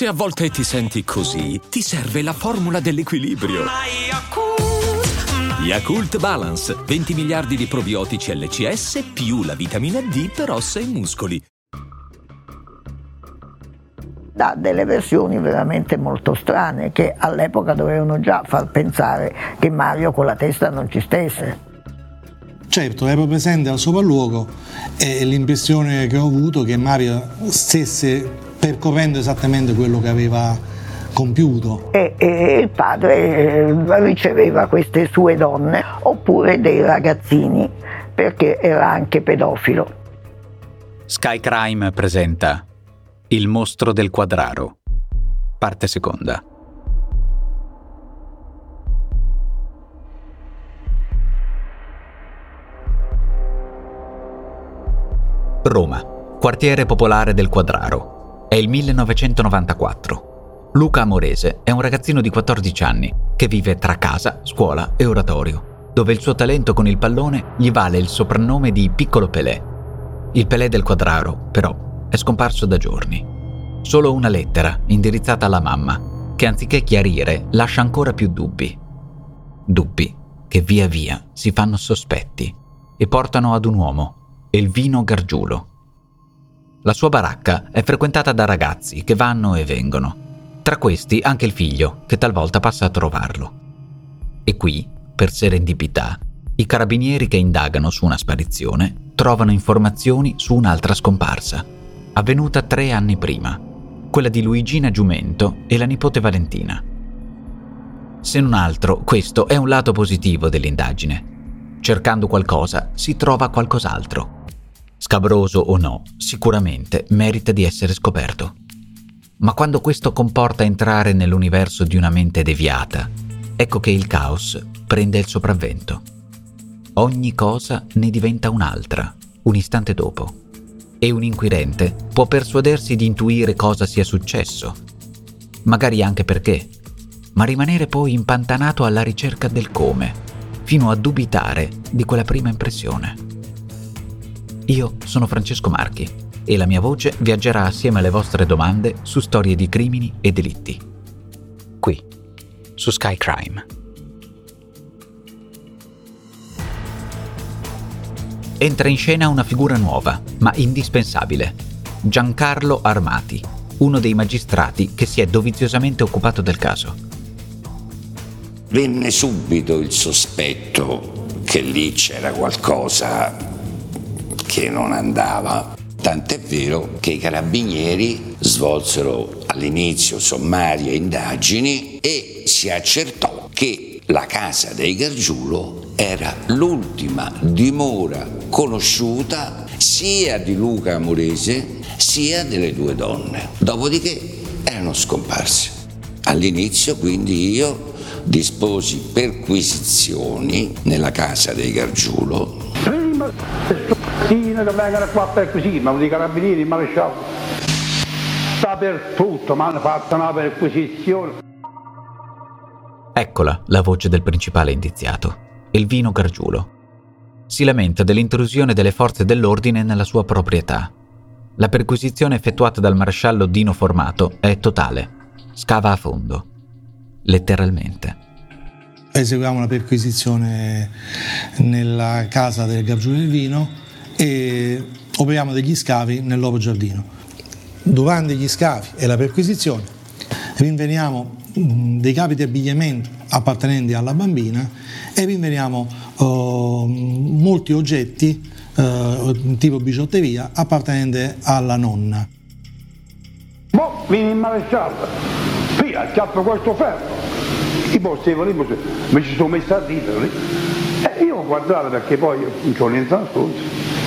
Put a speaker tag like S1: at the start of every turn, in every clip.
S1: Se a volte ti senti così, ti serve la formula dell'equilibrio. Yakult Balance, 20 miliardi di probiotici LCS più la vitamina D per ossa e muscoli.
S2: Da delle versioni veramente molto strane che all'epoca dovevano già far pensare che Mario con la testa non ci stesse.
S3: Certo, ero presente al sopralluogo e l'impressione che ho avuto è che Mario stesse percorrendo esattamente quello che aveva compiuto.
S2: E, e il padre eh, riceveva queste sue donne oppure dei ragazzini perché era anche pedofilo.
S4: Sky Crime presenta Il mostro del quadraro, parte seconda. Roma, quartiere popolare del Quadraro. È il 1994. Luca Amorese è un ragazzino di 14 anni che vive tra casa, scuola e oratorio, dove il suo talento con il pallone gli vale il soprannome di Piccolo Pelé. Il Pelé del Quadraro, però, è scomparso da giorni. Solo una lettera indirizzata alla mamma, che anziché chiarire lascia ancora più dubbi. Dubbi che via via si fanno sospetti e portano ad un uomo Elvino Gargiulo. La sua baracca è frequentata da ragazzi che vanno e vengono, tra questi anche il figlio che talvolta passa a trovarlo. E qui, per serendipità, i carabinieri che indagano su una sparizione trovano informazioni su un'altra scomparsa, avvenuta tre anni prima, quella di Luigina Giumento e la nipote Valentina. Se non altro, questo è un lato positivo dell'indagine. Cercando qualcosa si trova qualcos'altro Scabroso o no, sicuramente merita di essere scoperto. Ma quando questo comporta entrare nell'universo di una mente deviata, ecco che il caos prende il sopravvento. Ogni cosa ne diventa un'altra, un istante dopo. E un inquirente può persuadersi di intuire cosa sia successo, magari anche perché, ma rimanere poi impantanato alla ricerca del come, fino a dubitare di quella prima impressione. Io sono Francesco Marchi e la mia voce viaggerà assieme alle vostre domande su storie di crimini e delitti. Qui, su Sky Crime. Entra in scena una figura nuova, ma indispensabile. Giancarlo Armati, uno dei magistrati che si è doviziosamente occupato del caso.
S5: Venne subito il sospetto che lì c'era qualcosa che non andava. Tant'è vero che i carabinieri svolsero all'inizio sommarie indagini e si accertò che la casa dei Gargiulo era l'ultima dimora conosciuta sia di Luca Amorese sia delle due donne. Dopodiché erano scomparse. All'inizio quindi io disposi perquisizioni nella casa dei Gargiulo.
S6: Mattina che vengono qua per così, ma i carabinieri, il maresciallo, dappertutto, mi hanno fatto una perquisizione.
S4: Eccola la voce del principale indiziato, Elvino Gargiulo. Si lamenta dell'intrusione delle forze dell'ordine nella sua proprietà. La perquisizione effettuata dal maresciallo Dino Formato è totale, scava a fondo, letteralmente.
S3: Eseguiamo una perquisizione nella casa del Gargiulo Elvino e operiamo degli scavi nel Lopo Giardino. Durante gli scavi e la perquisizione rinveniamo dei capi di abbigliamento appartenenti alla bambina e rinveniamo uh, molti oggetti uh, tipo bigiotteria appartenenti alla nonna.
S6: Mo vieni in maresciallo, via, acchiappa questo ferro. I posti lì, mi ci sono messo a ridere lì. E io ho guardato perché poi non c'ho niente nascosto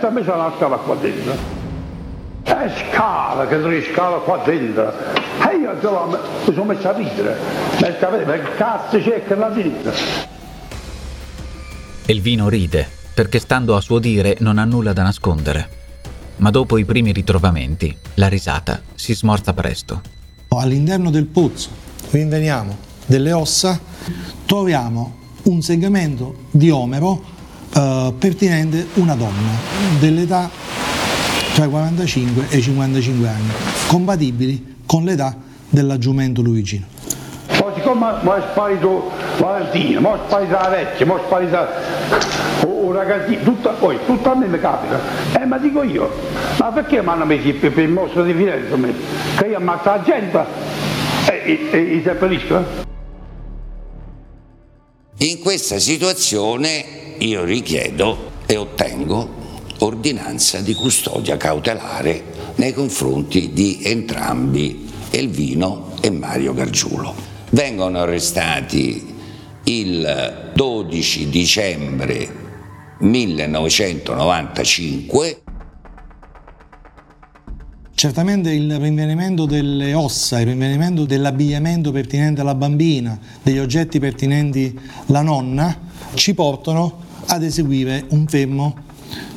S6: questa invece è una scala qua dentro. È scala, che tre scala qua dentro. E io già mi sono messo a ridere. E sapete, che cazzo c'è che la dentro?
S4: Elvino ride, perché stando a suo dire non ha nulla da nascondere. Ma dopo i primi ritrovamenti, la risata si smorza presto.
S3: All'interno del pozzo rinveniamo delle ossa, troviamo un segmento di omero uh, pertinente una donna dell'età tra i 45 e i 55 anni, compatibili con l'età della giumento Luigino.
S6: Poi siccome è sparito Valentina, mi è sparita la vecchia, mi è sparita un ragazzino, tutto, poi tutto a me mi capita. Eh ma dico io, ma perché mi hanno messo per, il mostro di Firenze? Che io ammazzo la gente e, e, e, e?
S5: In questa situazione io richiedo e ottengo ordinanza di custodia cautelare nei confronti di entrambi Elvino e Mario Gargiulo. Vengono arrestati il 12 dicembre 1995
S3: Certamente il rinvenimento delle ossa, il rinvenimento dell'abbigliamento pertinente alla bambina, degli oggetti pertinenti alla nonna, ci portano ad eseguire un fermo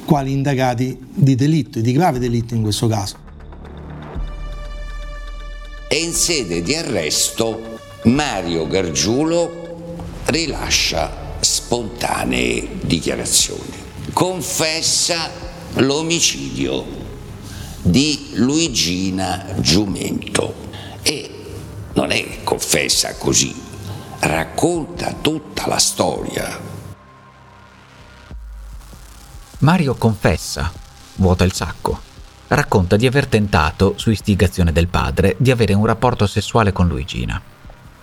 S3: quali indagati di delitto, di grave delitto in questo caso.
S5: E in sede di arresto Mario Gargiulo rilascia spontanee dichiarazioni. Confessa l'omicidio di Luigina Giumento e non è confessa così, racconta tutta la storia.
S4: Mario confessa, vuota il sacco, racconta di aver tentato, su istigazione del padre, di avere un rapporto sessuale con Luigina.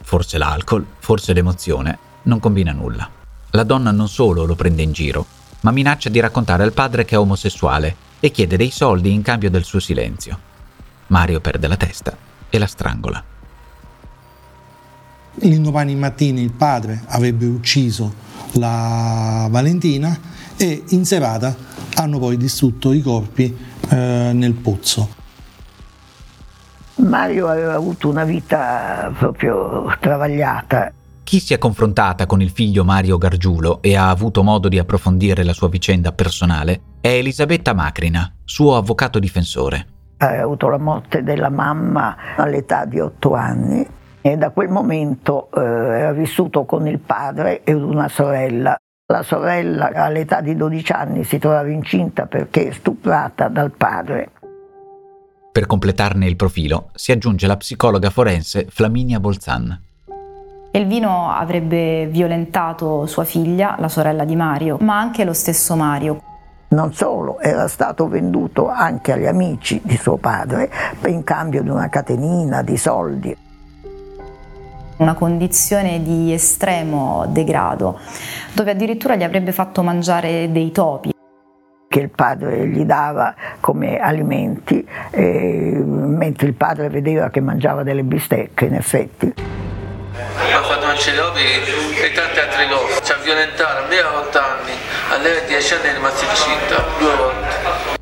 S4: Forse l'alcol, forse l'emozione, non combina nulla. La donna non solo lo prende in giro, ma minaccia di raccontare al padre che è omosessuale e chiede dei soldi in cambio del suo silenzio. Mario perde la testa e la strangola.
S3: L'indomani mattina il padre avrebbe ucciso la Valentina e in serata hanno poi distrutto i corpi eh, nel pozzo.
S2: Mario aveva avuto una vita proprio travagliata
S4: chi si è confrontata con il figlio Mario Gargiulo e ha avuto modo di approfondire la sua vicenda personale è Elisabetta Macrina, suo avvocato difensore.
S2: Ha avuto la morte della mamma all'età di otto anni e da quel momento eh, era vissuto con il padre e una sorella. La sorella all'età di 12 anni si trovava incinta perché stuprata dal padre.
S4: Per completarne il profilo si aggiunge la psicologa forense Flaminia Bolzan.
S7: Elvino avrebbe violentato sua figlia, la sorella di Mario, ma anche lo stesso Mario.
S2: Non solo, era stato venduto anche agli amici di suo padre in cambio di una catenina, di soldi.
S7: Una condizione di estremo degrado, dove addirittura gli avrebbe fatto mangiare dei topi
S2: che il padre gli dava come alimenti, eh, mentre il padre vedeva che mangiava delle bistecche, in effetti
S8: ha fatto opi e tante altre cose. Ci ha violentato, a me a 8 anni, a lei a 10 anni è rimasta incinta, due volte.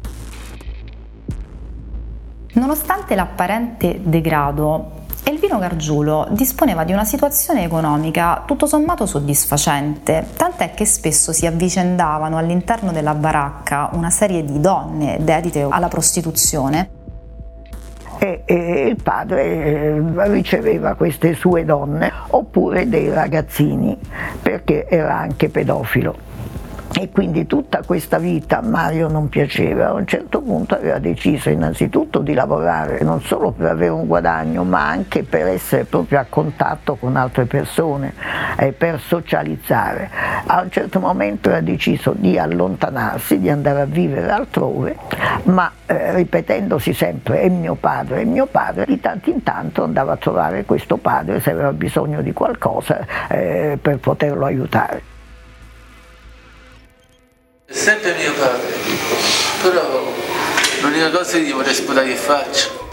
S7: Nonostante l'apparente degrado, Elvino Gargiulo disponeva di una situazione economica tutto sommato soddisfacente, tant'è che spesso si avvicendavano all'interno della baracca una serie di donne dedite alla prostituzione
S2: e, e il padre eh, riceveva queste sue donne oppure dei ragazzini perché era anche pedofilo e quindi tutta questa vita a Mario non piaceva. A un certo punto aveva deciso innanzitutto di lavorare non solo per avere un guadagno, ma anche per essere proprio a contatto con altre persone, eh, per socializzare. A un certo momento aveva deciso di allontanarsi, di andare a vivere altrove, ma eh, ripetendosi sempre è mio padre, è mio padre, di tanto in tanto andava a trovare questo padre se aveva bisogno di qualcosa eh, per poterlo aiutare.
S8: È sempre mio padre, però l'unica cosa che gli vorrei sputare che faccio.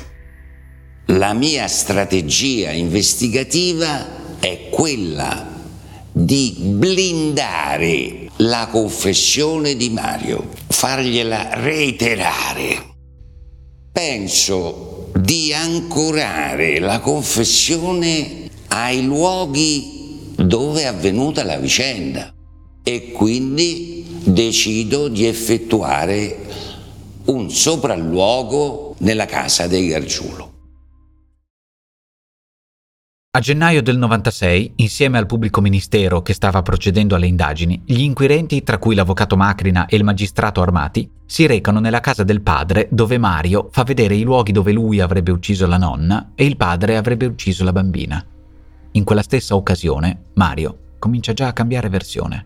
S5: La mia strategia investigativa è quella di blindare la confessione di Mario, fargliela reiterare. Penso di ancorare la confessione ai luoghi dove è avvenuta la vicenda e quindi decido di effettuare un sopralluogo nella casa dei Gargiulo.
S4: A gennaio del 96, insieme al pubblico ministero che stava procedendo alle indagini, gli inquirenti, tra cui l'avvocato Macrina e il magistrato Armati, si recano nella casa del padre dove Mario fa vedere i luoghi dove lui avrebbe ucciso la nonna e il padre avrebbe ucciso la bambina. In quella stessa occasione, Mario comincia già a cambiare versione.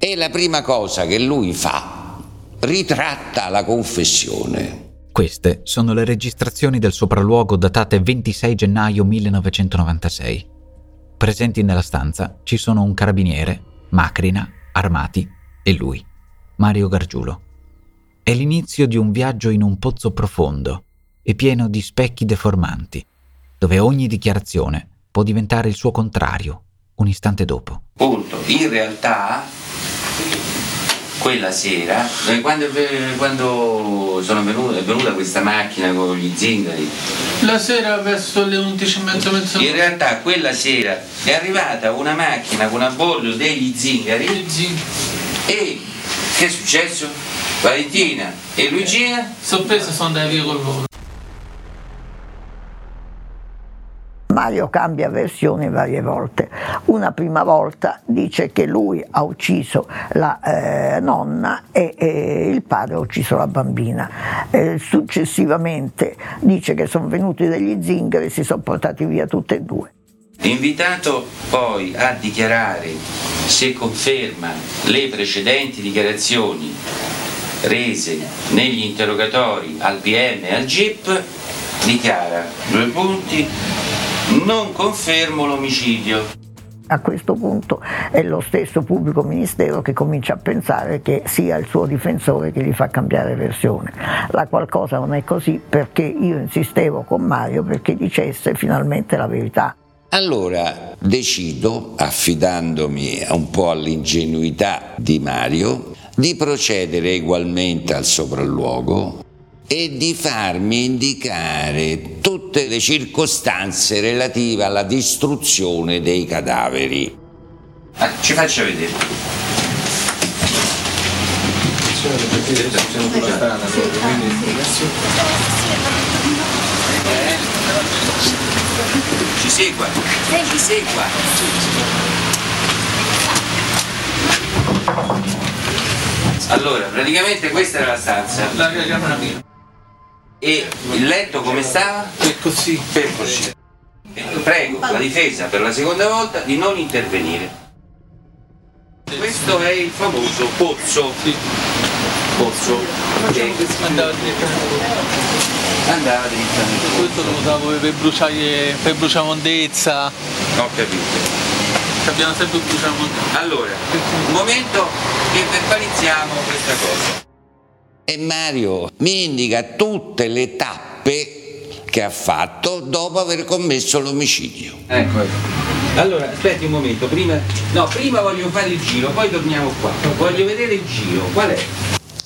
S5: E la prima cosa che lui fa, ritratta la confessione.
S4: Queste sono le registrazioni del sopralluogo datate 26 gennaio 1996. Presenti nella stanza ci sono un carabiniere, Macrina, Armati e lui, Mario Gargiulo. È l'inizio di un viaggio in un pozzo profondo e pieno di specchi deformanti, dove ogni dichiarazione può diventare il suo contrario un istante dopo.
S5: Punto. In realtà quella sera, quando, quando sono venuta, è venuta questa macchina con gli zingari?
S8: La sera verso le 11 e mezza.
S5: In realtà quella sera è arrivata una macchina con a bordo degli zingari e che è successo? Valentina e Luigina?
S8: Sorpresa sono andati via con loro.
S2: Mario cambia versione varie volte. Una prima volta dice che lui ha ucciso la eh, nonna e, e, il padre ha ucciso la bambina. Eh, successivamente dice che sono venuti degli zingari e si sono portati via tutte e due.
S5: Invitato poi a dichiarare se conferma le precedenti dichiarazioni rese negli interrogatori al PM e al GIP, dichiara due punti non confermo l'omicidio.
S2: A questo punto è lo stesso pubblico ministero che comincia a pensare che sia il suo difensore che gli fa cambiare versione. La qualcosa non è così perché io insistevo con Mario perché dicesse finalmente la verità.
S5: Allora decido, affidandomi un po' all'ingenuità di Mario, di procedere ugualmente al sopralluogo e di farmi indicare tutte le circostanze relative alla distruzione dei cadaveri. Ah, ci faccia vedere. Ci segua, ci segua. Allora, praticamente questa era la stanza.
S8: La camera mia.
S5: E il letto come stava?
S8: Per così.
S5: Per così. Prego la difesa per la seconda volta di non intervenire. Questo è il famoso pozzo. Pozzo. Che
S8: Andava direttamente.
S5: andava direttamente.
S8: Questo lo usavo per bruciare, per bruciare mondezza.
S5: Ho capito.
S8: Abbiamo sempre bruciato mondezza.
S5: Allora, un momento che verbalizziamo questa cosa. E Mario mi indica tutte le tappe che ha fatto dopo aver commesso l'omicidio. Ecco, Allora, aspetti un momento, prima. No, prima voglio fare il giro, poi torniamo qua. Voglio vedere il giro, qual è?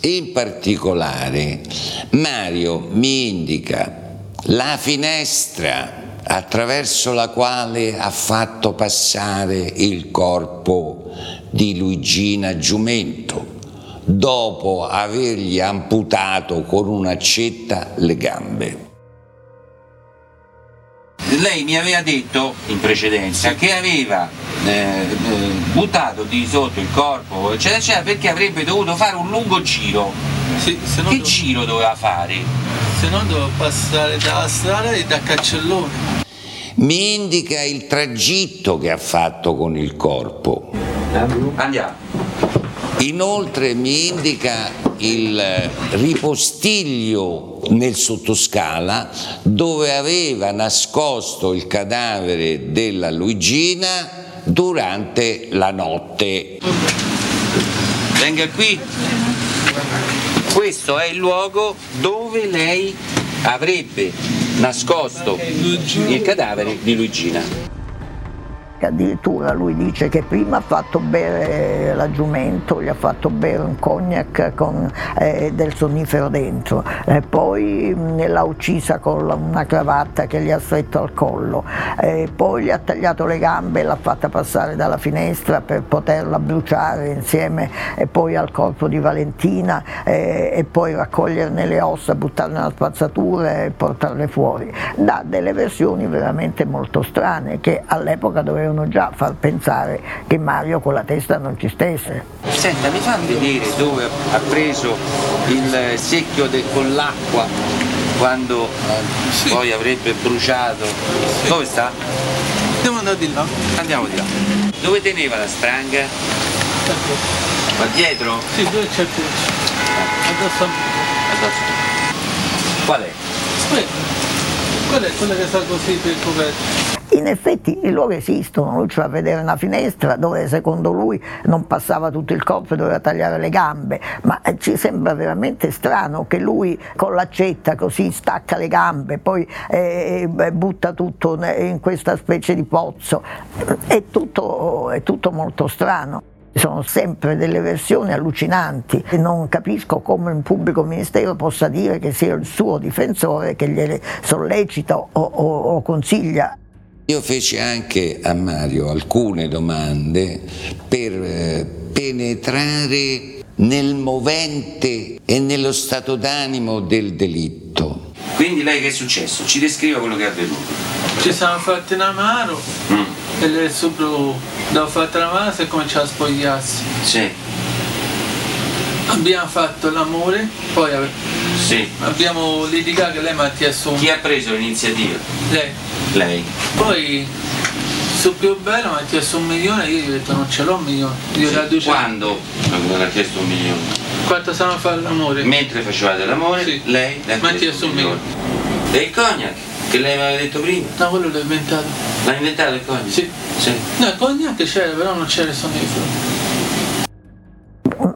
S5: In particolare, Mario mi indica la finestra attraverso la quale ha fatto passare il corpo di Luigina Giumento dopo avergli amputato con un'accetta le gambe. Lei mi aveva detto in precedenza che aveva eh, eh, buttato di sotto il corpo, eccetera, eccetera, perché avrebbe dovuto fare un lungo giro.
S8: Sì, se no
S5: Che
S8: do-
S5: giro doveva fare?
S8: se no dovevo passare dalla strada e da Caccellone.
S5: Mi indica il tragitto che ha fatto con il corpo. Andiamo. Inoltre mi indica il ripostiglio nel sottoscala dove aveva nascosto il cadavere della Luigina durante la notte. Venga qui. Questo è il luogo dove lei avrebbe nascosto il cadavere di Luigina.
S2: Baracca, addirittura lui dice che prima ha fatto bere la giumento, gli ha fatto bere un cognac con eh, del sonnifero dentro, e poi mh, l'ha uccisa con una cravatta che gli ha stretto al collo, e poi gli ha tagliato le gambe e l'ha fatta passare dalla finestra per poterla bruciare insieme e poi al corpo di Valentina eh, e poi raccoglierne le ossa, buttarle nella spazzatura e portarle fuori. Da delle versioni veramente molto strane che all'epoca dovevano già far pensare che Mario con la testa non ci stesse.
S5: Senta, mi fa vedere dove ha preso il secchio de- con l'acqua quando poi avrebbe bruciato. Dove sta?
S8: Andiamo andare di là.
S5: Andiamo di là. Dove teneva la stranga? Qua dietro?
S8: Sì, dove c'è il pulso? Addosso a me.
S5: Addosso. Qual è?
S8: Quella è quella che sta così per coperto.
S2: In effetti loro esistono, lui ci fa vedere una finestra dove secondo lui non passava tutto il corpo e doveva tagliare le gambe, ma eh, ci sembra veramente strano che lui con l'accetta così stacca le gambe, poi eh, butta tutto in questa specie di pozzo, è tutto, è tutto molto strano. Sono sempre delle versioni allucinanti e non capisco come un pubblico ministero possa dire che sia il suo difensore che gliele sollecita o, o, o consiglia.
S5: Io feci anche a Mario alcune domande per eh, penetrare nel movente e nello stato d'animo del delitto. Quindi lei che è successo? Ci descriva quello che è avvenuto.
S8: Ci siamo fatti una mano
S5: Mm.
S8: e lei subito dopo fatta la mano si è cominciato a spogliarsi.
S5: Sì,
S8: Abbiamo fatto l'amore, poi
S5: sì.
S8: abbiamo litigato che lei mi ha chiesto.
S5: Chi ha preso l'iniziativa?
S8: Lei.
S5: Lei.
S8: Poi su più bello mi ha chiesto un milione io gli ho detto non ce l'ho un milione. Io
S5: Sì.
S8: da 200.
S5: Quando mi ha chiesto un milione?
S8: Quanto stiamo a fare l'amore?
S5: Mentre facevate l'amore,
S8: Sì.
S5: lei
S8: Mi ha
S5: chiesto un milione. E il cognac, che lei mi aveva detto prima?
S8: No, quello l'ho inventato.
S5: L'ha inventato il cognac?
S8: Sì.
S5: Sì.
S8: No, il cognac c'era, però non c'era il sonnifero.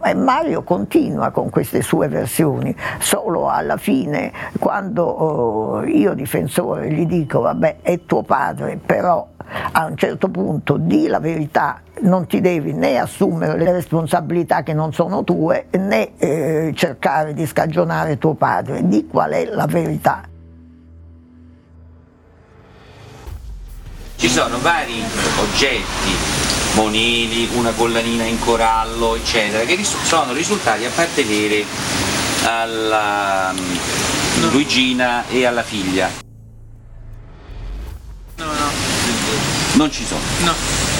S2: E Mario continua con queste sue versioni, solo alla fine quando oh, io difensore gli dico vabbè è tuo padre, però a un certo punto di la verità, non ti devi né assumere le responsabilità che non sono tue né eh, cercare di scagionare tuo padre, di qual è la verità.
S5: Ci sono vari oggetti, monili, una collanina in corallo, eccetera, che ris- sono risultati appartenere alla mm, Luigina e alla figlia.
S8: No, no,
S5: Non ci sono.
S8: no.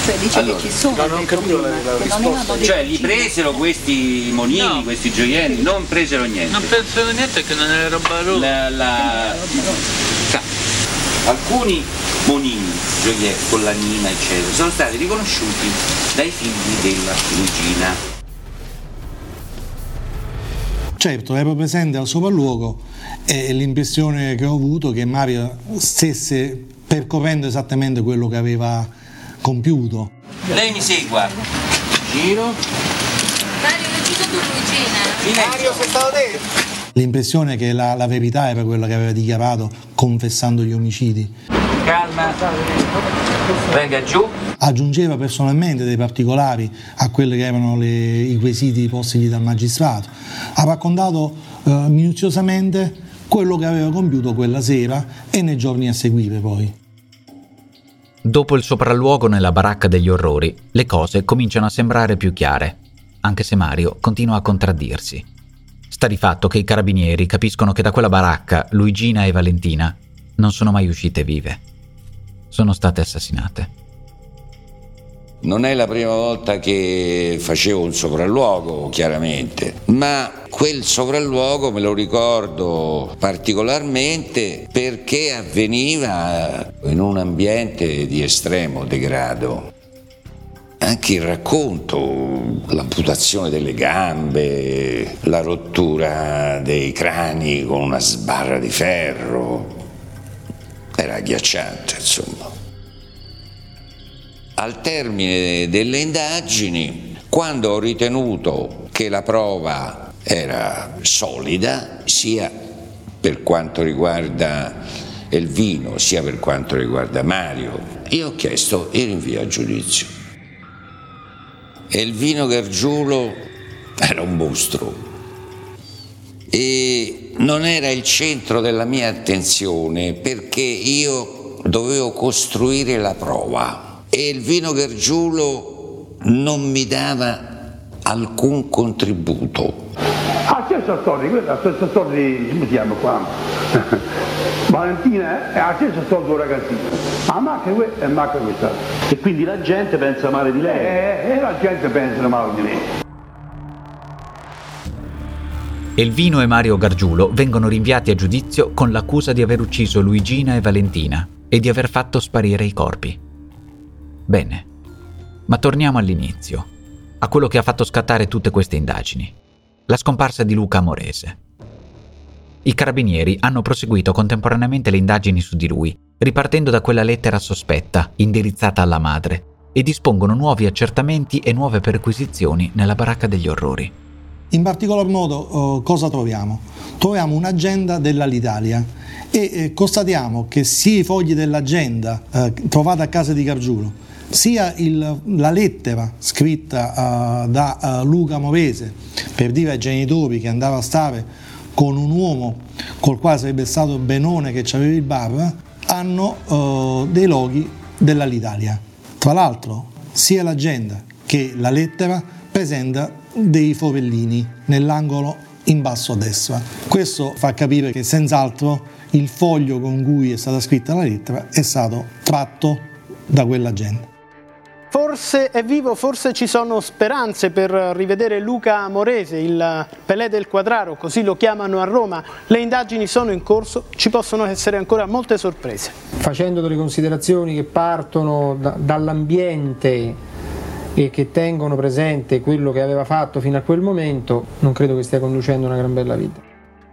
S9: Cioè dice
S5: Allora,
S9: che ci sono, ha detto prima, che non erano dei
S5: Cioè, li presero questi monili,
S8: No.
S5: questi gioielli, non presero niente.
S8: Non a niente che non era roba loro.
S5: La- la- alcuni monili, gioielli, collanina, eccetera, sono stati riconosciuti dai figli della Luigina.
S3: Certo, ero presente al sopralluogo e l'impressione che ho avuto è che Mario stesse percorrendo esattamente quello che aveva compiuto.
S5: Lei mi segua. Giro.
S10: Mario, l'ho ucciso tu, Luigina.
S5: Silenzio.
S3: L'impressione è che la, la verità era quella che aveva dichiarato confessando gli omicidi.
S5: Calma. Venga giù.
S3: Aggiungeva personalmente dei particolari a quelli che erano le- i quesiti postigli dal magistrato. Ha raccontato eh, minuziosamente quello che aveva compiuto quella sera e nei giorni a seguire poi.
S4: Dopo il sopralluogo nella baracca degli orrori, le cose cominciano a sembrare più chiare, anche se Mario continua a contraddirsi. Sta di fatto che i carabinieri capiscono che da quella baracca Luigina e Valentina non sono mai uscite vive. Sono state assassinate.
S5: Non è la prima volta che facevo un sopralluogo, chiaramente, ma quel sopralluogo me lo ricordo particolarmente perché avveniva in un ambiente di estremo degrado. Anche il racconto, l'amputazione delle gambe, la rottura dei crani con una sbarra di ferro, era agghiacciante, insomma. Al termine delle indagini, quando ho ritenuto che la prova era solida, sia per quanto riguarda Elvino, sia per quanto riguarda Mario, io ho chiesto il rinvio a giudizio. Elvino Gargiulo era un mostro e non era il centro della mia attenzione perché io dovevo costruire la prova e Elvino Gargiulo non mi dava alcun contributo.
S6: Ah, c'è questa storia, quella di, come si chiama qua? Valentina è la stessa storia del ragazzino. Ma macchina questa è macchina questa.
S9: E quindi la gente pensa male di lei.
S6: E, e la gente pensa male di me.
S4: Elvino e Mario Gargiulo vengono rinviati a giudizio con l'accusa di aver ucciso Luigina e Valentina e di aver fatto sparire i corpi. Bene, ma torniamo all'inizio, a quello che ha fatto scattare tutte queste indagini, la scomparsa di Luca Amorese. I carabinieri hanno proseguito contemporaneamente le indagini su di lui, ripartendo da quella lettera sospetta indirizzata alla madre, e dispongono nuovi accertamenti e nuove perquisizioni nella baracca degli orrori.
S3: In particolar modo eh, cosa troviamo? Troviamo un'agenda dell'Alitalia e eh, constatiamo che sia i fogli dell'agenda eh, trovati a casa di Gargiulo, sia il, la lettera scritta uh, da uh, Luca Movese per dire ai genitori che andava a stare con un uomo col quale sarebbe stato Benone che aveva il bar, hanno uh, dei loghi dell'Alitalia. Tra l'altro sia l'agenda che la lettera presenta dei forellini nell'angolo in basso a destra. Questo fa capire che senz'altro il foglio con cui è stata scritta la lettera è stato tratto da quell'agenda.
S11: Forse è vivo, forse ci sono speranze per rivedere Luca Morese, il Pelé del Quadraro, così lo chiamano a Roma. Le indagini sono in corso, ci possono essere ancora molte sorprese.
S12: Facendo delle considerazioni che partono da, dall'ambiente e che tengono presente quello che aveva fatto fino a quel momento, non credo che stia conducendo una gran bella vita.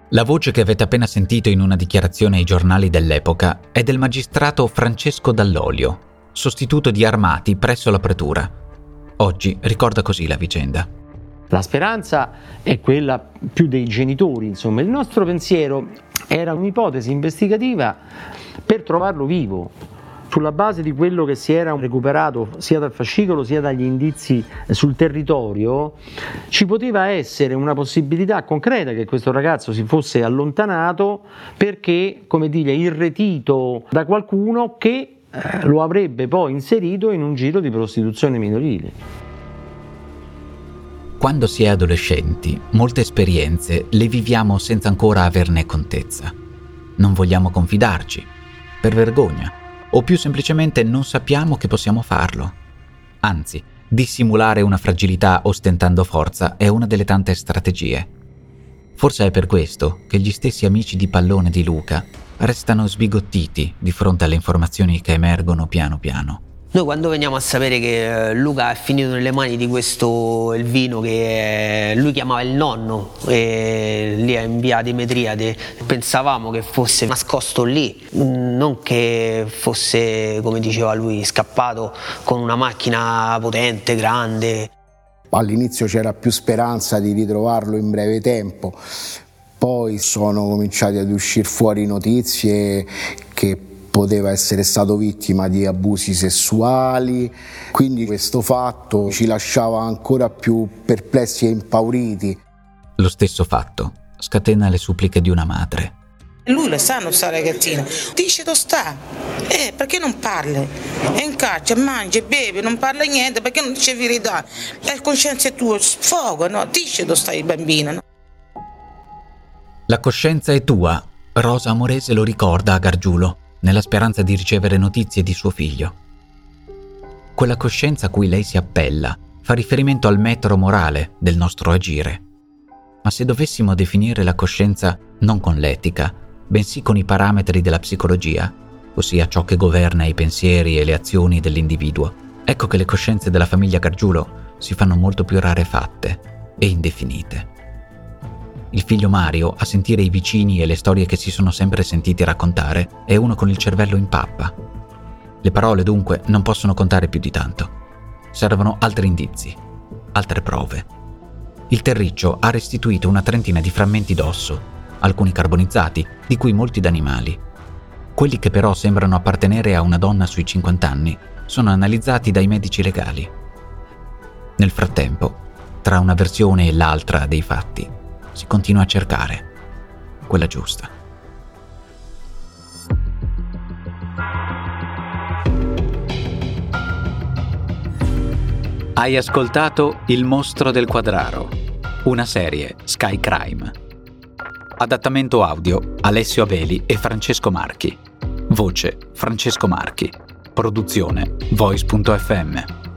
S4: La voce che avete appena sentito in una dichiarazione ai giornali dell'epoca è del magistrato Francesco Dall'Olio, sostituto di Armati presso la pretura. Oggi ricorda così la vicenda.
S13: La speranza è quella più dei genitori, insomma, il nostro pensiero era un'ipotesi investigativa per trovarlo vivo, sulla base di quello che si era recuperato sia dal fascicolo sia dagli indizi sul territorio, ci poteva essere una possibilità concreta che questo ragazzo si fosse allontanato perché, come dire, irretito da qualcuno che eh, lo avrebbe poi inserito in un giro di prostituzione minorile.
S4: Quando si è adolescenti, molte esperienze le viviamo senza ancora averne contezza. Non vogliamo confidarci, per vergogna, o più semplicemente non sappiamo che possiamo farlo. Anzi, dissimulare una fragilità ostentando forza è una delle tante strategie. Forse è per questo che gli stessi amici di pallone di Luca restano sbigottiti di fronte alle informazioni che emergono piano piano.
S14: Noi quando veniamo a sapere che eh, Luca è finito nelle mani di questo Elvino che lui chiamava il nonno lì in via Demetriade pensavamo che fosse nascosto lì, non che fosse come diceva lui scappato con una macchina potente, grande.
S15: All'inizio c'era più speranza di ritrovarlo in breve tempo, poi sono cominciate ad uscire fuori notizie che poteva essere stato vittima di abusi sessuali, quindi questo fatto ci lasciava ancora più perplessi e impauriti.
S4: Lo stesso fatto scatena le suppliche di una madre.
S16: Lui lo sa, sta ragazzina, dice dove sta, eh, perché non parli? È in carcere, mangia, beve, non parla niente, perché non dice verità? La coscienza è tua, sfoga, no? Dice dove sta il bambino, no?
S4: La coscienza è tua, Rosa Amorese lo ricorda a Gargiulo, nella speranza di ricevere notizie di suo figlio. Quella coscienza a cui lei si appella fa riferimento al metro morale del nostro agire. Ma se dovessimo definire la coscienza non con l'etica, bensì con i parametri della psicologia, ossia ciò che governa i pensieri e le azioni dell'individuo, ecco che le coscienze della famiglia Gargiulo si fanno molto più rarefatte e indefinite il figlio Mario, a sentire i vicini e le storie che si sono sempre sentiti raccontare, è uno con il cervello in pappa. Le parole dunque non possono contare più di tanto. Servono altri indizi, altre prove. Il terriccio ha restituito una trentina di frammenti d'osso, alcuni carbonizzati, di cui molti d'animali. Quelli che però sembrano appartenere a una donna sui 50 anni sono analizzati dai medici legali. Nel frattempo, tra una versione e l'altra dei fatti, si continua a cercare quella giusta. Hai ascoltato Il mostro del quadraro, una serie Sky Crime. Adattamento audio Alessio Abeli e Francesco Marchi. Voce Francesco Marchi. Produzione Voice.fm.